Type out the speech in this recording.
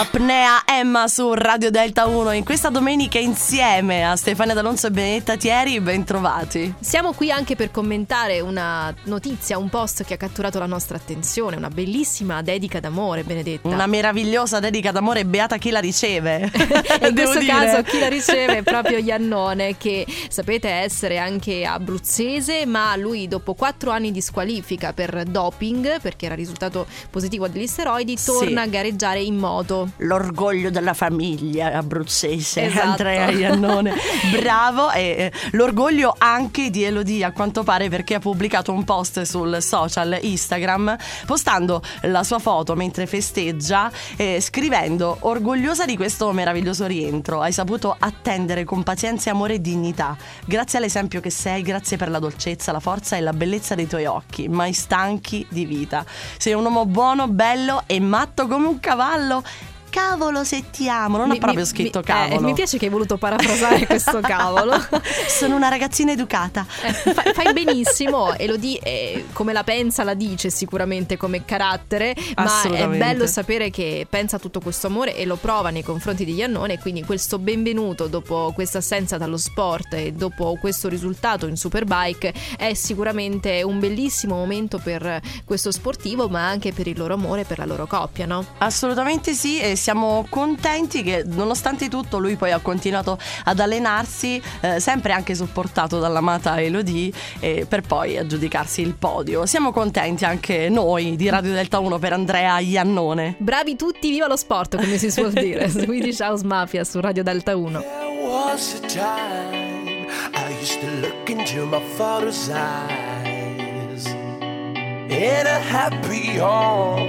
Apnea Emma su Radio Delta 1 in questa domenica insieme a Stefania D'Alonso e Benedetta Thieri, ben trovati. Siamo qui anche per commentare una notizia, un post che ha catturato la nostra attenzione, una bellissima dedica d'amore, Benedetta. Una meravigliosa dedica d'amore, beata chi la riceve. e in questo dire. caso chi la riceve è proprio Iannone che sapete essere anche abruzzese, ma lui dopo quattro anni di squalifica per doping, perché era risultato positivo agli steroidi, Sì. torna a gareggiare in moto. L'orgoglio della famiglia abruzzese, Esatto. Andrea Iannone. Bravo, e l'orgoglio anche di Elodie a quanto pare perché ha pubblicato un post sul social Instagram postando la sua foto mentre festeggia eh, scrivendo orgogliosa di questo meraviglioso rientro, hai saputo attendere con pazienza, amore e dignità. Grazie all'esempio che sei, grazie per la dolcezza, la forza e la bellezza dei tuoi occhi, mai stanchi di vita. Sei un uomo buono, bello e matto come un cavallo. Cavolo se ti amo, non ho Mi- proprio mi- scritto mi- eh, cavolo. mi piace che hai voluto parafrasare questo cavolo. Sono una ragazzina educata. Eh, fa- fai benissimo e lo di eh, come la pensa la dice sicuramente come carattere ma è bello sapere che pensa tutto questo amore e lo prova nei confronti di Iannone quindi questo benvenuto dopo questa assenza dallo sport e dopo questo risultato in Superbike è sicuramente un bellissimo momento per questo sportivo ma anche per il loro amore per la loro coppia no? Assolutamente sì e siamo contenti che nonostante tutto lui poi ha continuato ad allenarsi, eh, sempre anche supportato dall'amata Elodie, eh, per poi aggiudicarsi il podio. Siamo contenti anche noi di Radio Delta 1 per Andrea Iannone. bravi tutti viva lo sport come si suol dire Swedish House Mafia su Radio Delta 1 There was a time I used to look into my father's eyes in a happy home.